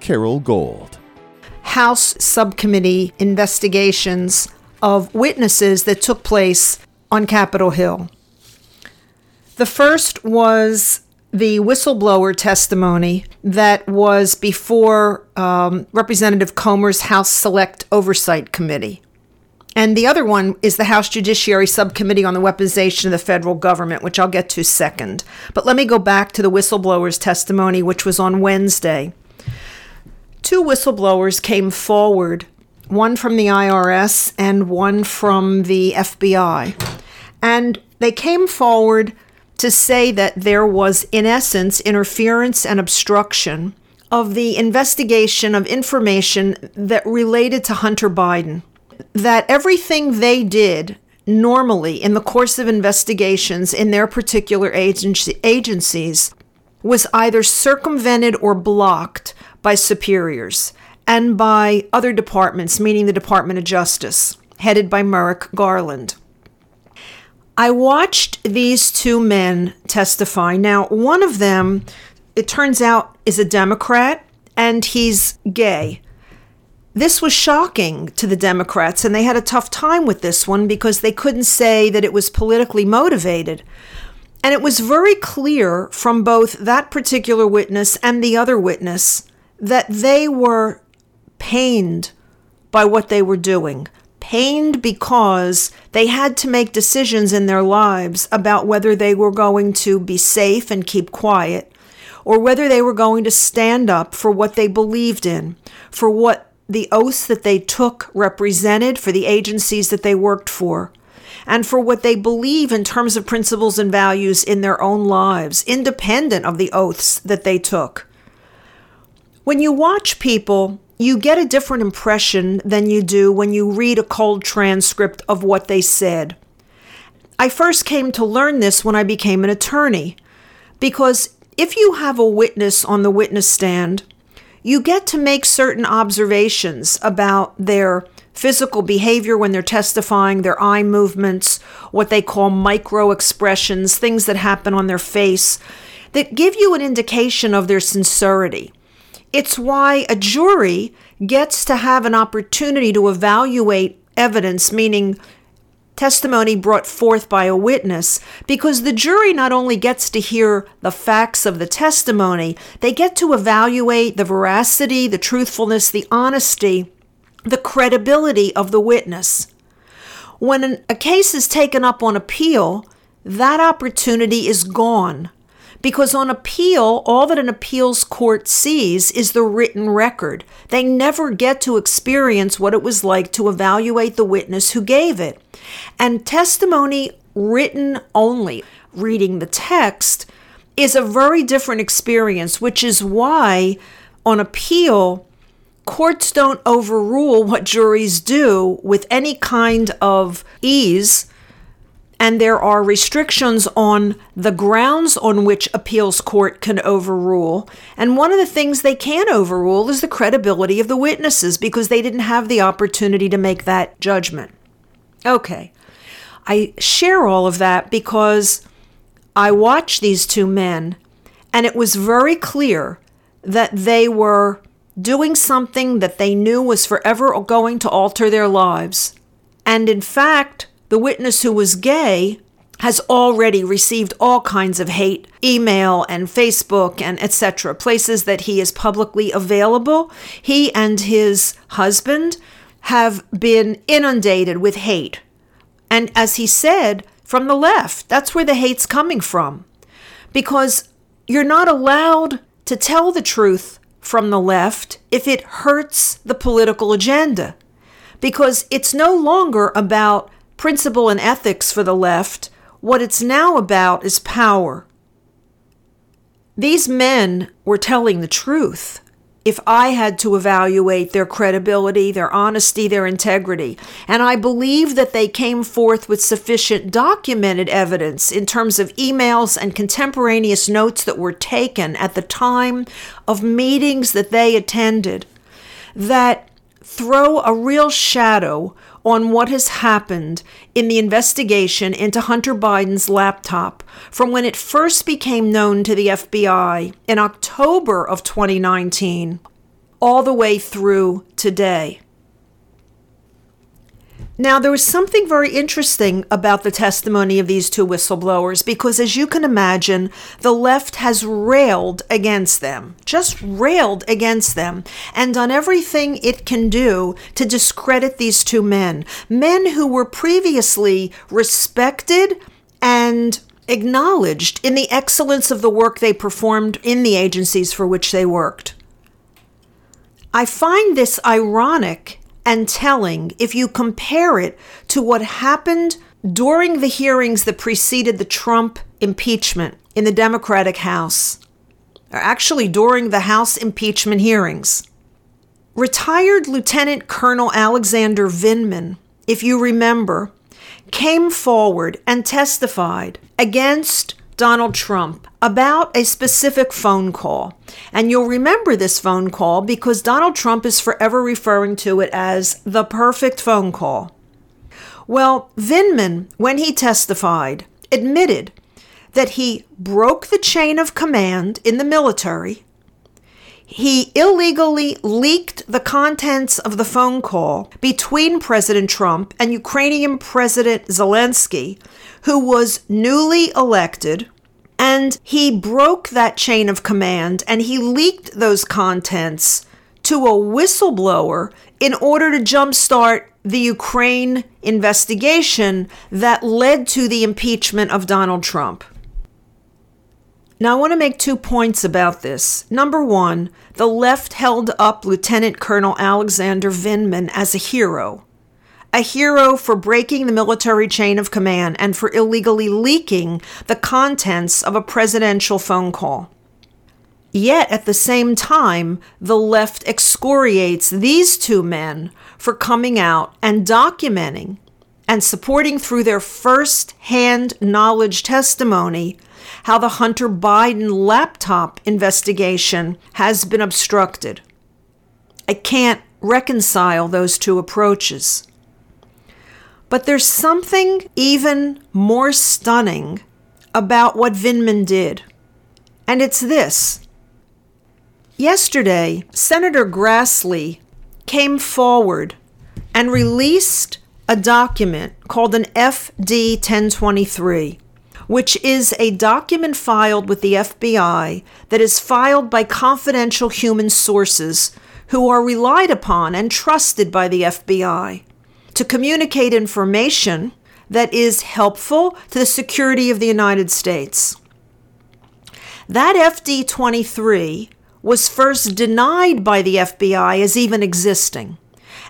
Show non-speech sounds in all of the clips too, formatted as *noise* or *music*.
Carole Gold. House subcommittee investigations of witnesses that took place on Capitol Hill. The first was the whistleblower testimony that was before um, Representative Comer's House Select Oversight Committee. And the other one is the House Judiciary Subcommittee on the Weaponization of the Federal Government, which I'll get to second. But let me go back to the whistleblower's testimony, which was on Wednesday. Two whistleblowers came forward, one from the IRS and one from the FBI. And they came forward to say that there was, in essence, interference and obstruction of the investigation of information that related to Hunter Biden. That everything they did normally in the course of investigations in their particular agency, agencies was either circumvented or blocked by superiors and by other departments, meaning the Department of Justice, headed by Merrick Garland. I watched these two men testify. Now, one of them, it turns out, is a Democrat and he's gay. This was shocking to the Democrats, and they had a tough time with this one because they couldn't say that it was politically motivated. And it was very clear from both that particular witness and the other witness that they were pained by what they were doing. Pained because they had to make decisions in their lives about whether they were going to be safe and keep quiet, or whether they were going to stand up for what they believed in, for what the oaths that they took represented for the agencies that they worked for, and for what they believe in terms of principles and values in their own lives, independent of the oaths that they took. When you watch people, you get a different impression than you do when you read a cold transcript of what they said. I first came to learn this when I became an attorney, because if you have a witness on the witness stand, you get to make certain observations about their physical behavior when they're testifying, their eye movements, what they call micro expressions, things that happen on their face that give you an indication of their sincerity. It's why a jury gets to have an opportunity to evaluate evidence, meaning testimony brought forth by a witness, because the jury not only gets to hear the facts of the testimony, they get to evaluate the veracity, the truthfulness, the honesty, the credibility of the witness. When an, a case is taken up on appeal, that opportunity is gone because on appeal, all that an appeals court sees is the written record. They never get to experience what it was like to evaluate the witness who gave it. And testimony written only, reading the text, is a very different experience, which is why on appeal, courts don't overrule what juries do with any kind of ease and there are restrictions on the grounds on which appeals court can overrule. And one of the things they can overrule is the credibility of the witnesses because they didn't have the opportunity to make that judgment. Okay. I share all of that because I watched these two men and it was very clear that they were doing something that they knew was forever going to alter their lives. And in fact, the witness who was gay has already received all kinds of hate, email and Facebook and etc., places that he is publicly available. He and his husband have been inundated with hate. And as he said, from the left, that's where the hate's coming from. Because you're not allowed to tell the truth from the left if it hurts the political agenda. Because it's no longer about principle and ethics for the left, what it's now about is power. These men were telling the truth. if I had to evaluate their credibility, their honesty, their integrity. And I believe that they came forth with sufficient documented evidence in terms of emails and contemporaneous notes that were taken at the time of meetings that they attended that throw a real shadow on what has happened in the investigation into Hunter Biden's laptop from when it first became known to the FBI in October of 2019 all the way through today. Now, there was something very interesting about the testimony of these two whistleblowers because, as you can imagine, the left has railed against them, just railed against them, and done everything it can do to discredit these two men. Men who were previously respected and acknowledged in the excellence of the work they performed in the agencies for which they worked. I find this ironic and telling if you compare it to what happened during the hearings that preceded the Trump impeachment in the Democratic House, or actually during the House impeachment hearings. Retired Lieutenant Colonel Alexander Vindman, if you remember, came forward and testified against Donald Trump about a specific phone call. And you'll remember this phone call because Donald Trump is forever referring to it as the perfect phone call. Well, Vindman, when he testified, admitted that he broke the chain of command in the military. He illegally leaked the contents of the phone call between President Trump and Ukrainian President Zelensky who was newly elected. And he broke that chain of command and he leaked those contents to a whistleblower in order to jumpstart the Ukraine investigation that led to the impeachment of Donald Trump. Now, I want to make two points about this. Number one, the left held up Lieutenant Colonel Alexander Vindman as a hero a hero for breaking the military chain of command and for illegally leaking the contents of a presidential phone call. Yet at the same time, the left excoriates these two men for coming out and documenting and supporting through their first hand knowledge testimony how the Hunter Biden laptop investigation has been obstructed. I can't reconcile those two approaches. But there's something even more stunning about what Vindman did. And it's this. Yesterday, Senator Grassley came forward and released a document called an FD 1023, which is a document filed with the FBI that is filed by confidential human sources who are relied upon and trusted by the FBI to communicate information that is helpful to the security of the United States. That FD 23 was first denied by the FBI as even existing.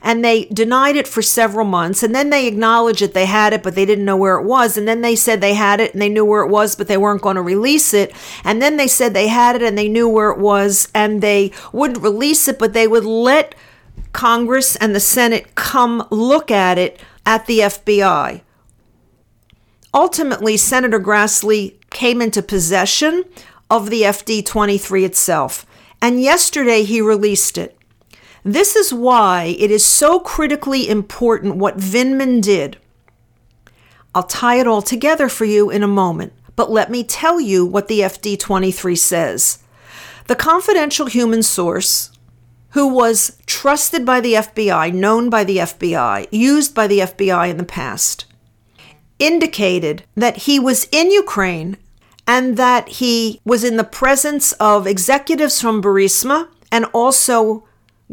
And they denied it for several months. And then they acknowledged that they had it, but they didn't know where it was. And then they said they had it and they knew where it was, but they weren't going to release it. And then they said they had it and they knew where it was and they wouldn't release it, but they would let Congress and the Senate come look at it at the FBI. Ultimately, Senator Grassley came into possession of the FD 23 itself, and yesterday he released it. This is why it is so critically important what Vindman did. I'll tie it all together for you in a moment, but let me tell you what the FD 23 says. The confidential human source, who was trusted by the FBI, known by the FBI, used by the FBI in the past, indicated that he was in Ukraine and that he was in the presence of executives from Burisma and also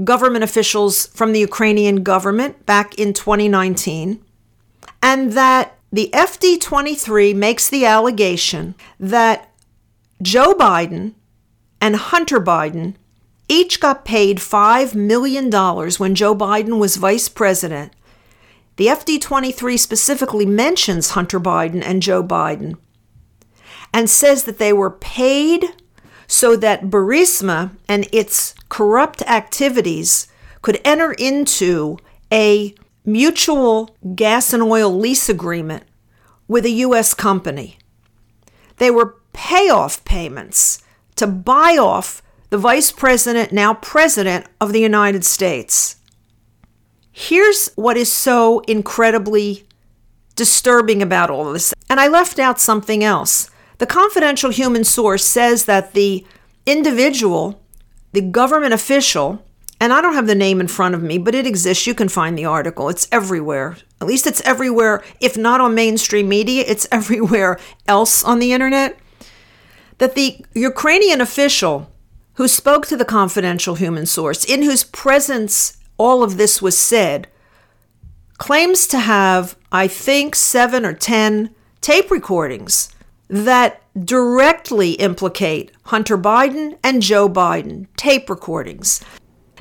government officials from the Ukrainian government back in 2019, and that the FD 23 makes the allegation that Joe Biden and Hunter Biden each got paid $5 million when Joe Biden was vice president. The FD 23 specifically mentions Hunter Biden and Joe Biden and says that they were paid so that Burisma and its corrupt activities could enter into a mutual gas and oil lease agreement with a U.S. company. They were payoff payments to buy off the vice president, now president of the United States. Here's what is so incredibly disturbing about all of this. And I left out something else. The confidential human source says that the individual, the government official, and I don't have the name in front of me, but it exists. You can find the article. It's everywhere. At least it's everywhere. If not on mainstream media, it's *laughs* everywhere else on the internet. That the Ukrainian official who spoke to the confidential human source, in whose presence all of this was said, claims to have, I think, seven or 10 tape recordings that directly implicate Hunter Biden and Joe Biden, tape recordings.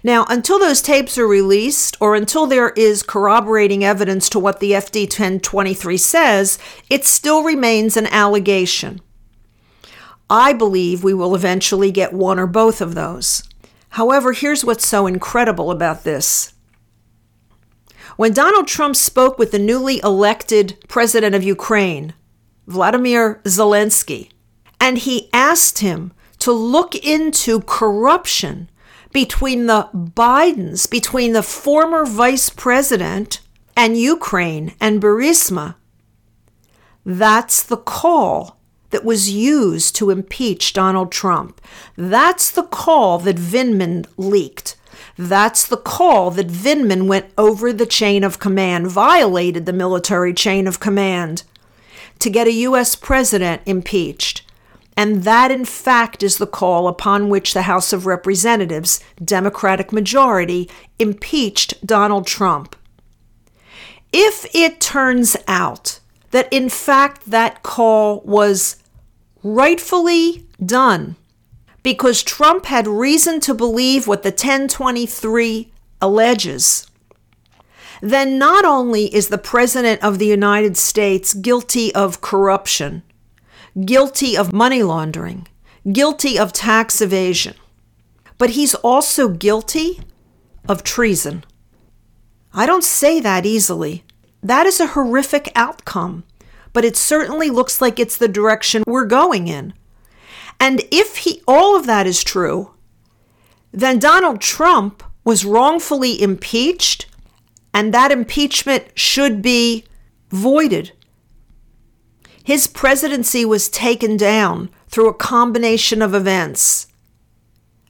Now, until those tapes are released or until there is corroborating evidence to what the FD 1023 says, it still remains an allegation. I believe we will eventually get one or both of those. However, here's what's so incredible about this. When Donald Trump spoke with the newly elected president of Ukraine, Vladimir Zelensky, and he asked him to look into corruption between the Bidens, between the former vice president and Ukraine and Burisma, that's the call that was used to impeach Donald Trump. That's the call that Vindman leaked. That's the call that Vindman went over the chain of command, violated the military chain of command to get a U.S. president impeached. And that, in fact, is the call upon which the House of Representatives, Democratic majority, impeached Donald Trump. If it turns out that in fact that call was rightfully done because Trump had reason to believe what the 1023 alleges, then not only is the President of the United States guilty of corruption, guilty of money laundering, guilty of tax evasion, but he's also guilty of treason. I don't say that easily. That is a horrific outcome, but it certainly looks like it's the direction we're going in. And if he all of that is true, then Donald Trump was wrongfully impeached and that impeachment should be voided. His presidency was taken down through a combination of events,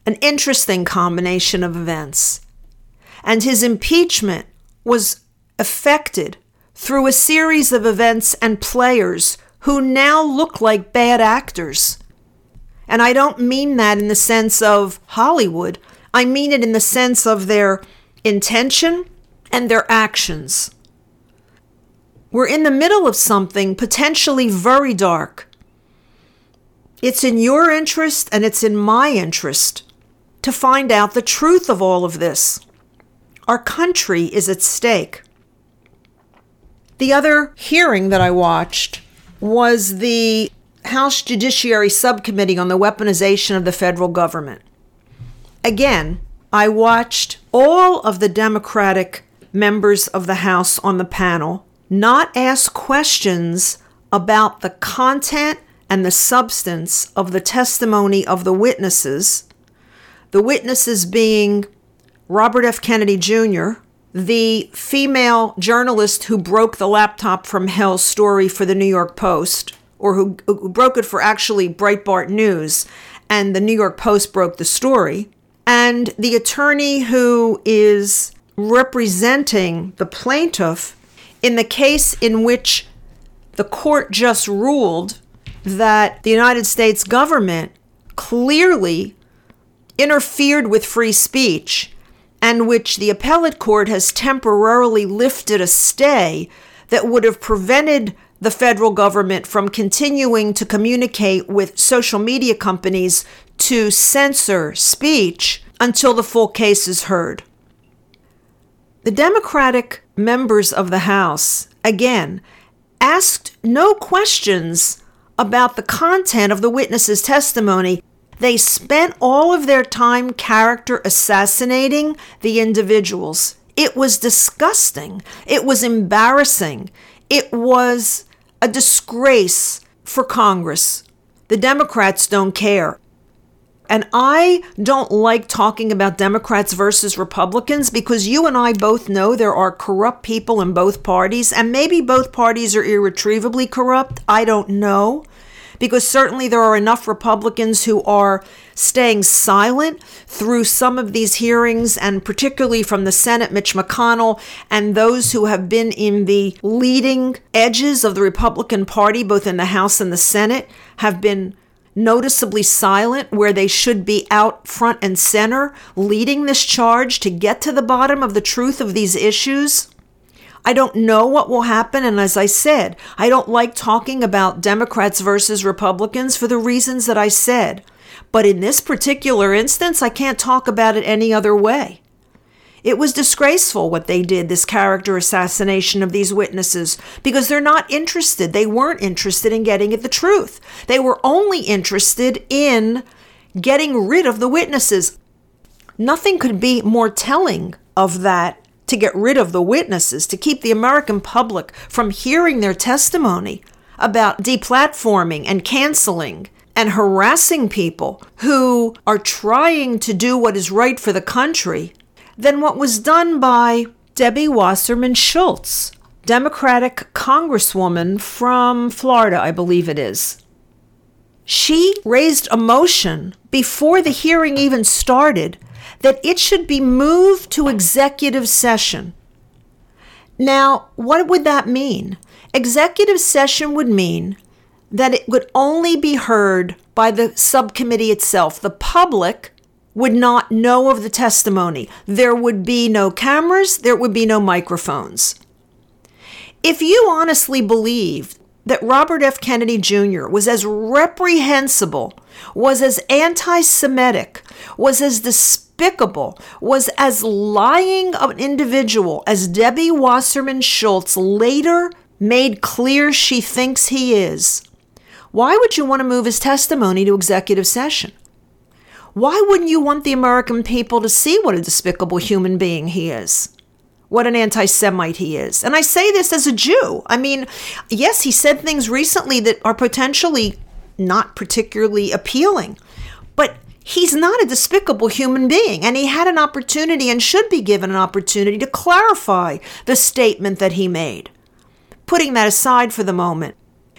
an interesting combination of events. And his impeachment was affected through a series of events and players who now look like bad actors. And I don't mean that in the sense of Hollywood, I mean it in the sense of their intention and their actions. We're in the middle of something potentially very dark. It's in your interest and it's in my interest to find out the truth of all of this. Our country is at stake. The other hearing that I watched was the House Judiciary Subcommittee on the Weaponization of the Federal Government. Again, I watched all of the Democratic members of the House on the panel not ask questions about the content and the substance of the testimony of the witnesses, the witnesses being Robert F. Kennedy Jr., the female journalist who broke the laptop from hell story for the New York Post, or who, who, broke it for actually Breitbart News, and the New York Post broke the story, and the attorney who is representing the plaintiff in the case in which the court just ruled that the United States government clearly interfered with free speech and which the appellate court has temporarily lifted a stay that would have prevented the federal government from continuing to communicate with social media companies to censor speech until the full case is heard. The Democratic members of the House, again, asked no questions about the content of the witness's testimony They spent all of their time character assassinating the individuals. It was disgusting. It was embarrassing. It was a disgrace for Congress. The Democrats don't care. And I don't like talking about Democrats versus Republicans because you and I both know there are corrupt people in both parties, and maybe both parties are irretrievably corrupt. I don't know. Because certainly there are enough Republicans who are staying silent through some of these hearings, and particularly from the Senate, Mitch McConnell, and those who have been in the leading edges of the Republican Party, both in the House and the Senate, have been noticeably silent where they should be out front and center leading this charge to get to the bottom of the truth of these issues. I don't know what will happen. And as I said, I don't like talking about Democrats versus Republicans for the reasons that I said. But in this particular instance, I can't talk about it any other way. It was disgraceful what they did, this character assassination of these witnesses, because they're not interested. They weren't interested in getting at the truth. They were only interested in getting rid of the witnesses. Nothing could be more telling of that to get rid of the witnesses, to keep the American public from hearing their testimony about deplatforming and canceling and harassing people who are trying to do what is right for the country than what was done by Debbie Wasserman Schultz, Democratic Congresswoman from Florida, I believe it is. She raised a motion before the hearing even started that it should be moved to executive session. Now, what would that mean? Executive session would mean that it would only be heard by the subcommittee itself. The public would not know of the testimony. There would be no cameras, there would be no microphones. If you honestly believe that Robert F. Kennedy Jr. was as reprehensible, was as anti Semitic, was as despicable, was as lying an individual as Debbie Wasserman Schultz later made clear she thinks he is, why would you want to move his testimony to executive session? Why wouldn't you want the American people to see what a despicable human being he is? What an anti Semite he is. And I say this as a Jew. I mean, yes, he said things recently that are potentially not particularly appealing, but he's not a despicable human being. And he had an opportunity and should be given an opportunity to clarify the statement that he made. Putting that aside for the moment,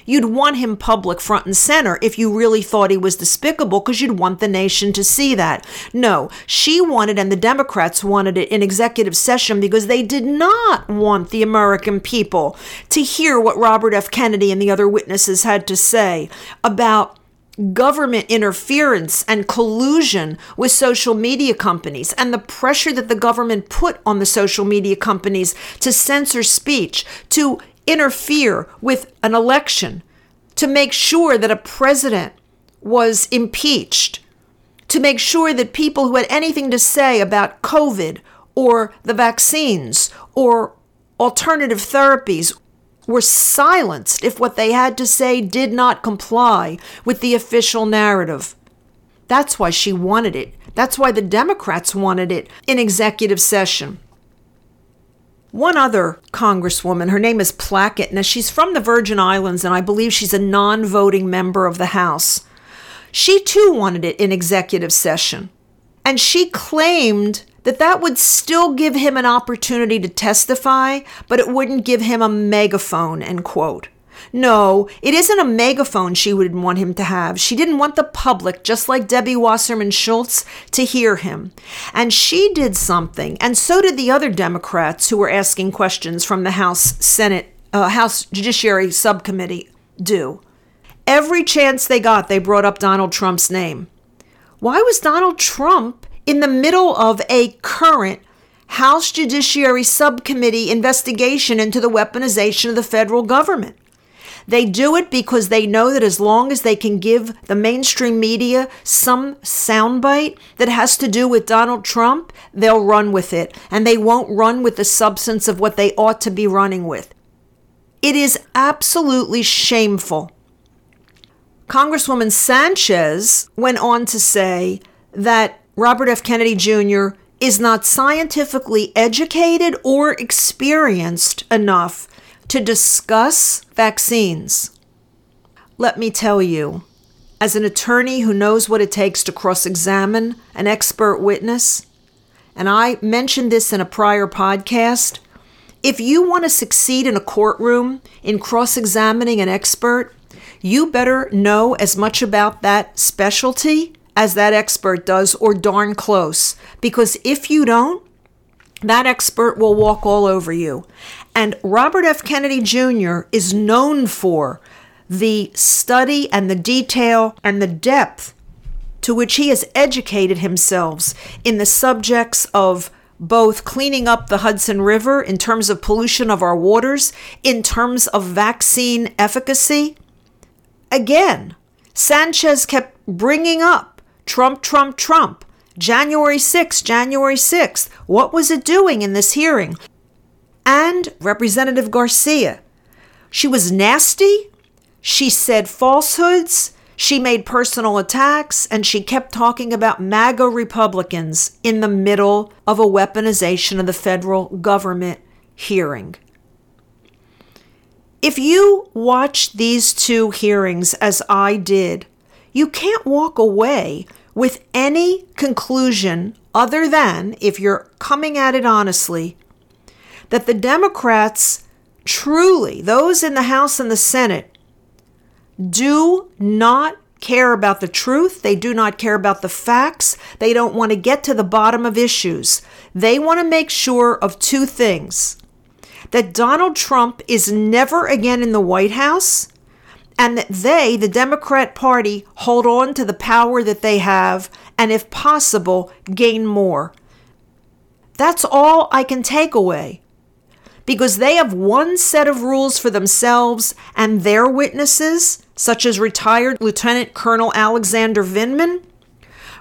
You'd want him public front and center if you really thought he was despicable because you'd want the nation to see that. No, she wanted, and the Democrats wanted it in executive session because they did not want the American people to hear what Robert F. Kennedy and the other witnesses had to say about government interference and collusion with social media companies and the pressure that the government put on the social media companies to censor speech, to interfere with an election to make sure that a president was impeached, to make sure that people who had anything to say about COVID or the vaccines or alternative therapies were silenced if what they had to say did not comply with the official narrative. That's why she wanted it. That's why the Democrats wanted it in executive session. One other congresswoman, her name is Plaskett. Now, she's from the Virgin Islands, and I believe she's a non voting member of the House. She too wanted it in executive session. And she claimed that that would still give him an opportunity to testify, but it wouldn't give him a megaphone, end quote. No, it isn't a megaphone she wouldn't want him to have. She didn't want the public, just like Debbie Wasserman Schultz, to hear him. And she did something, and so did the other Democrats who were asking questions from the House Senate, uh, House Judiciary Subcommittee do. Every chance they got, they brought up Donald Trump's name. Why was Donald Trump in the middle of a current House Judiciary Subcommittee investigation into the weaponization of the federal government? They do it because they know that as long as they can give the mainstream media some soundbite that has to do with Donald Trump, they'll run with it. And they won't run with the substance of what they ought to be running with. It is absolutely shameful. Congresswoman Sanchez went on to say that Robert F. Kennedy Jr. is not scientifically educated or experienced enough to discuss vaccines. Let me tell you, as an attorney who knows what it takes to cross examine an expert witness, and I mentioned this in a prior podcast, if you want to succeed in a courtroom in cross examining an expert, you better know as much about that specialty as that expert does, or darn close. Because if you don't, that expert will walk all over you. And Robert F. Kennedy Jr. is known for the study and the detail and the depth to which he has educated himself in the subjects of both cleaning up the Hudson River in terms of pollution of our waters, in terms of vaccine efficacy. Again, Sanchez kept bringing up Trump, Trump, Trump. January 6th, January 6th. What was it doing in this hearing? And Representative Garcia. She was nasty. She said falsehoods. She made personal attacks and she kept talking about MAGA Republicans in the middle of a weaponization of the federal government hearing. If you watch these two hearings as I did, you can't walk away with any conclusion other than, if you're coming at it honestly, that the Democrats truly, those in the House and the Senate, do not care about the truth. They do not care about the facts. They don't want to get to the bottom of issues. They want to make sure of two things that Donald Trump is never again in the White House and that they, the Democrat Party, hold on to the power that they have and, if possible, gain more. That's all I can take away because they have one set of rules for themselves and their witnesses, such as retired Lieutenant Colonel Alexander Vindman,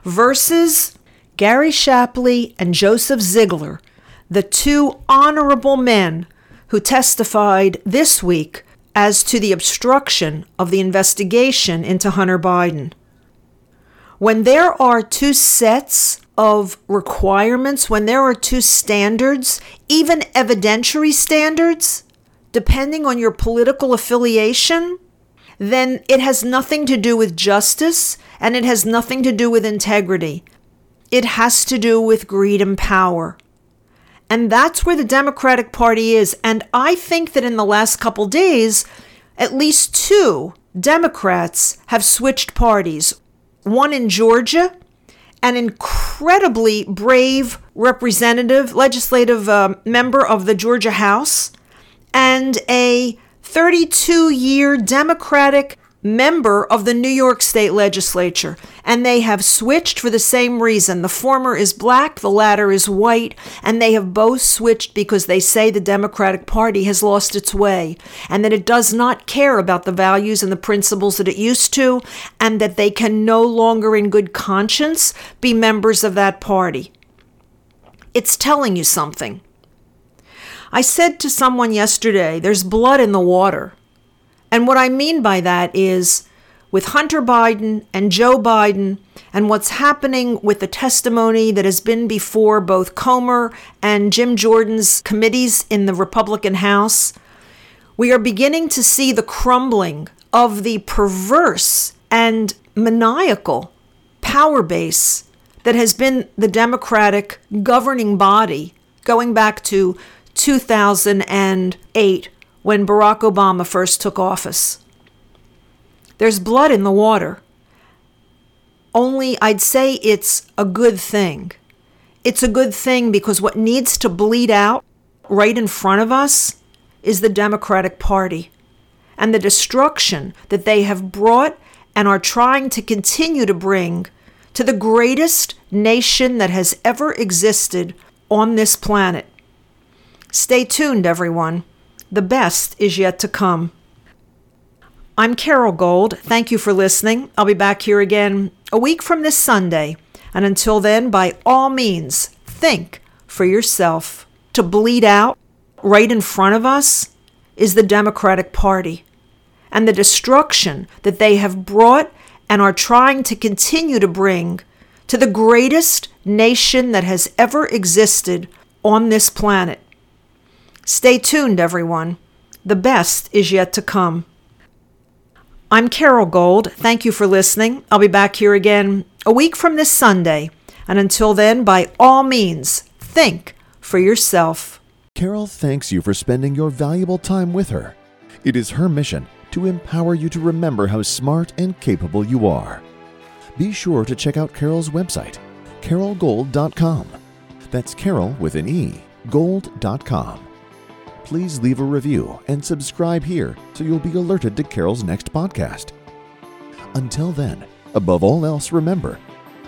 versus Gary Shapley and Joseph Ziegler, the two honorable men who testified this week as to the obstruction of the investigation into Hunter Biden. When there are two sets of requirements, when there are two standards, even evidentiary standards, depending on your political affiliation, then it has nothing to do with justice and it has nothing to do with integrity. It has to do with greed and power. And that's where the Democratic Party is. And I think that in the last couple days, at least two Democrats have switched parties. One in Georgia an incredibly brave representative, legislative uh, member of the Georgia House, and a 32 year Democratic member of the New York State Legislature, and they have switched for the same reason. The former is black, the latter is white, and they have both switched because they say the Democratic Party has lost its way and that it does not care about the values and the principles that it used to, and that they can no longer, in good conscience, be members of that party. It's telling you something. I said to someone yesterday, there's blood in the water. And what I mean by that is with Hunter Biden and Joe Biden and what's happening with the testimony that has been before both Comer and Jim Jordan's committees in the Republican House, we are beginning to see the crumbling of the perverse and maniacal power base that has been the Democratic governing body going back to 2008 when Barack Obama first took office. There's blood in the water. Only I'd say it's a good thing. It's a good thing because what needs to bleed out right in front of us is the Democratic Party and the destruction that they have brought and are trying to continue to bring to the greatest nation that has ever existed on this planet. Stay tuned, everyone. The best is yet to come. I'm Carole Gold. Thank you for listening. I'll be back here again a week from this Sunday. And until then, by all means, think for yourself. To bleed out right in front of us is the Democratic Party. and the destruction that they have brought and are trying to continue to bring to the greatest nation that has ever existed on this planet. Stay tuned, everyone. The best is yet to come. I'm Carole Gold. Thank you for listening. I'll be back here again a week from this Sunday. And until then, by all means, think for yourself. Carole thanks you for spending your valuable time with her. It is her mission to empower you to remember how smart and capable you are. Be sure to check out Carole's website, carolegold.com. That's Carol with an E, gold.com. Please leave a review and subscribe here so you'll be alerted to Carole's next podcast. Until then, above all else, remember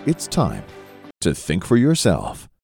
it's time to think for yourself.